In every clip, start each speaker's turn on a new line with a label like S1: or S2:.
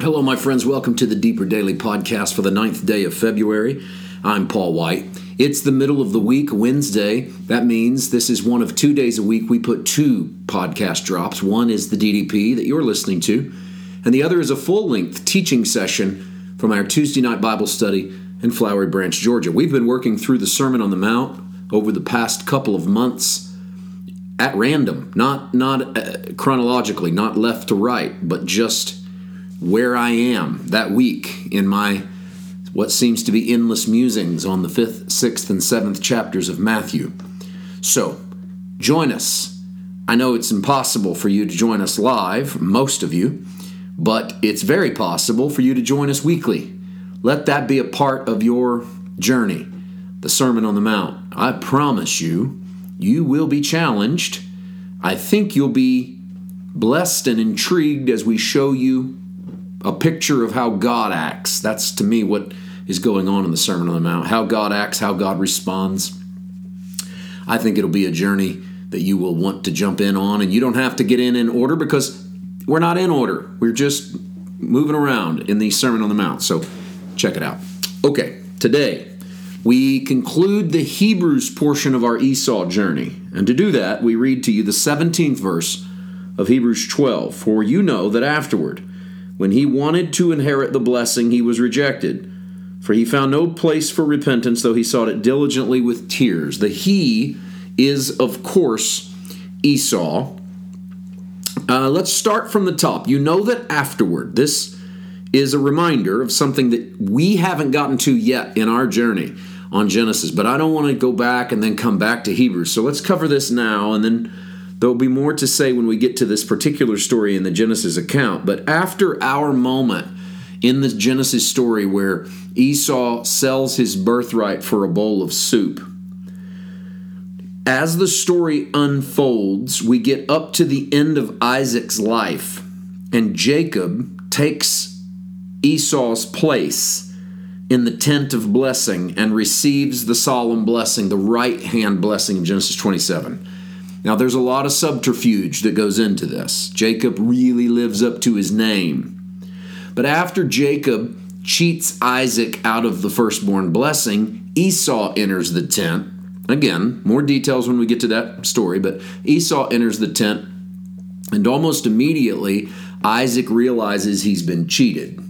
S1: Hello, my friends. Welcome to the Deeper Daily Podcast for the ninth day of February. I'm Paul White. It's the middle of the week, Wednesday. That means this is one of two days a week we put two podcast drops. One is the DDP that you're listening to, and the other is a full length teaching session from our Tuesday night Bible study in Flowery Branch, Georgia. We've been working through the Sermon on the Mount over the past couple of months at random, not not uh, chronologically, not left to right, but just where I am that week in my what seems to be endless musings on the fifth, sixth, and seventh chapters of Matthew. So, join us. I know it's impossible for you to join us live, most of you, but it's very possible for you to join us weekly. Let that be a part of your journey, the Sermon on the Mount. I promise you, you will be challenged. I think you'll be blessed and intrigued as we show you a picture of how God acts. That's to me what is going on in the Sermon on the Mount. How God acts, how God responds. I think it'll be a journey that you will want to jump in on, and you don't have to get in in order because we're not in order. We're just moving around in the Sermon on the Mount. So check it out. Okay, today we conclude the Hebrews portion of our Esau journey. And to do that, we read to you the 17th verse of Hebrews 12. For you know that afterward, when he wanted to inherit the blessing, he was rejected. For he found no place for repentance, though he sought it diligently with tears. The he is, of course, Esau. Uh, let's start from the top. You know that afterward, this is a reminder of something that we haven't gotten to yet in our journey on Genesis, but I don't want to go back and then come back to Hebrews. So let's cover this now and then There'll be more to say when we get to this particular story in the Genesis account, but after our moment in the Genesis story where Esau sells his birthright for a bowl of soup, as the story unfolds, we get up to the end of Isaac's life, and Jacob takes Esau's place in the tent of blessing and receives the solemn blessing, the right hand blessing of Genesis 27. Now, there's a lot of subterfuge that goes into this. Jacob really lives up to his name. But after Jacob cheats Isaac out of the firstborn blessing, Esau enters the tent. Again, more details when we get to that story, but Esau enters the tent, and almost immediately, Isaac realizes he's been cheated.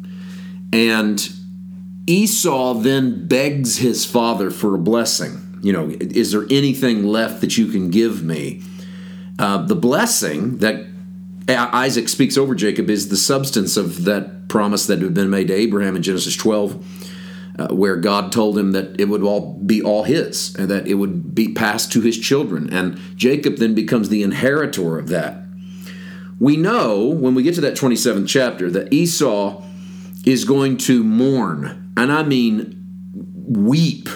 S1: And Esau then begs his father for a blessing you know, is there anything left that you can give me? Uh, the blessing that Isaac speaks over Jacob is the substance of that promise that had been made to Abraham in Genesis 12, uh, where God told him that it would all be all his and that it would be passed to his children. And Jacob then becomes the inheritor of that. We know when we get to that 27th chapter that Esau is going to mourn, and I mean weep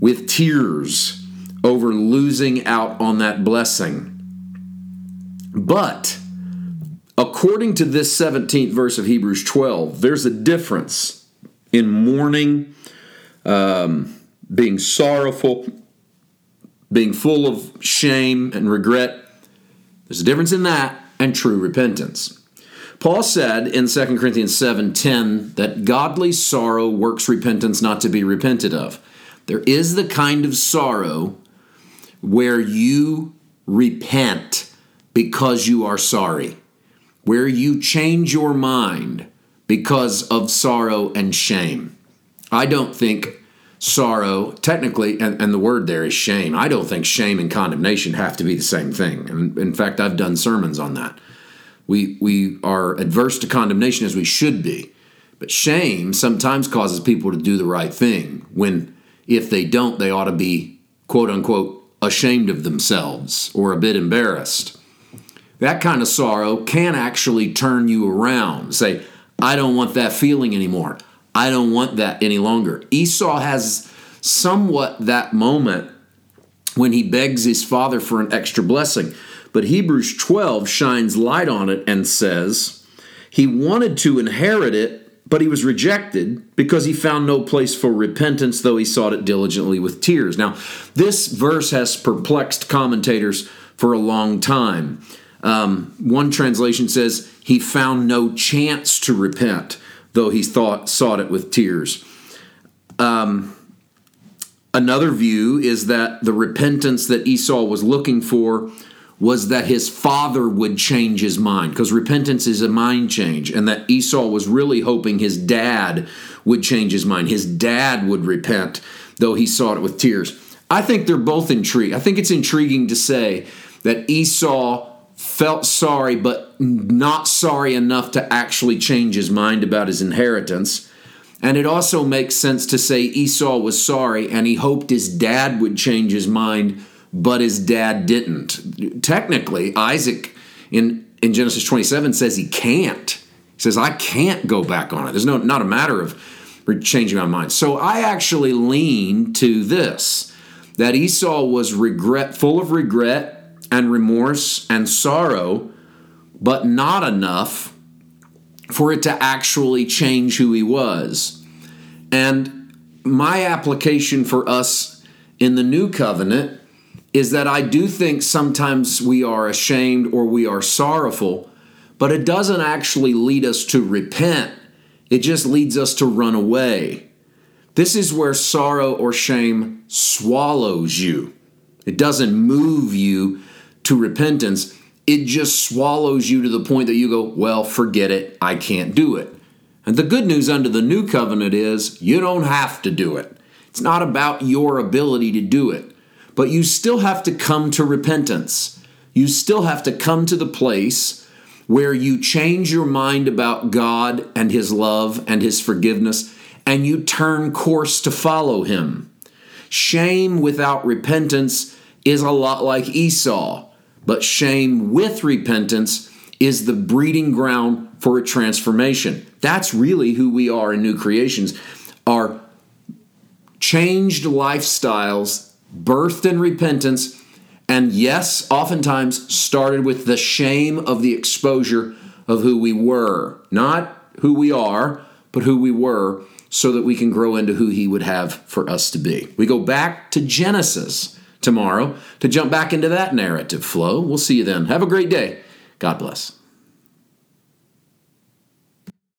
S1: with tears over losing out on that blessing. But according to this 17th verse of Hebrews 12, there's a difference in mourning, um, being sorrowful, being full of shame and regret. There's a difference in that and true repentance. Paul said in 2 Corinthians 7:10 that godly sorrow works repentance not to be repented of. There is the kind of sorrow where you repent because you are sorry, where you change your mind because of sorrow and shame. I don't think sorrow, technically, and, and, the word there is shame. I don't think shame and condemnation have to be the same thing. And in fact, I've done sermons on that. We, we are adverse to condemnation as we should be, but shame sometimes causes people to do the right thing when if they don't, they ought to be, quote unquote, ashamed of themselves or a bit embarrassed. That kind of sorrow can actually turn you around. Say, I don't want that feeling anymore. I don't want that any longer. Esau has somewhat that moment when he begs his father for an extra blessing. But Hebrews 12 shines light on it and says, He wanted to inherit it but he was rejected because he found no place for repentance, though he sought it diligently with tears. Now, this verse has perplexed commentators for a long time. Um, one translation says he found no chance to repent, though he thought sought it with tears. Um, another view is that the repentance that Esau was looking for was that his father would change his mind because repentance is a mind change and that Esau was really hoping his dad would change his mind. His dad would repent though he sought it with tears. I think they're both intrigued. I think it's intriguing to say that Esau felt sorry but not sorry enough to actually change his mind about his inheritance. And it also makes sense to say Esau was sorry and he hoped his dad would change his mind but his dad didn't. Technically, Isaac in, in Genesis 27 says he can't. He says, I can't go back on it. There's no not a matter of changing my mind. So I actually lean to this that Esau was regret full of regret and remorse and sorrow, but not enough for it to actually change who he was. And my application for us in the new covenant is that I do think sometimes we are ashamed or we are sorrowful, but it doesn't actually lead us to repent. It just leads us to run away. This is where sorrow or shame swallows you. It doesn't move you to repentance. It just swallows you to the point that you go, well, forget it. I can't do it. And the good news under the new covenant is you don't have to do it. It's not about your ability to do it. But you still have to come to repentance. You still have to come to the place where you change your mind about God and His love and His forgiveness, and you turn course to follow Him. Shame without repentance is a lot like Esau, but shame with repentance is the breeding ground for a transformation. That's really who we are in new creations. Our changed lifestyles birthed in repentance, and yes, oftentimes started with the shame of the exposure of who we were. Not who we are, but who we were, so that we can grow into who He would have for us to be. We go back to Genesis tomorrow to jump back into that narrative flow. We'll see you then. Have a great day. God bless.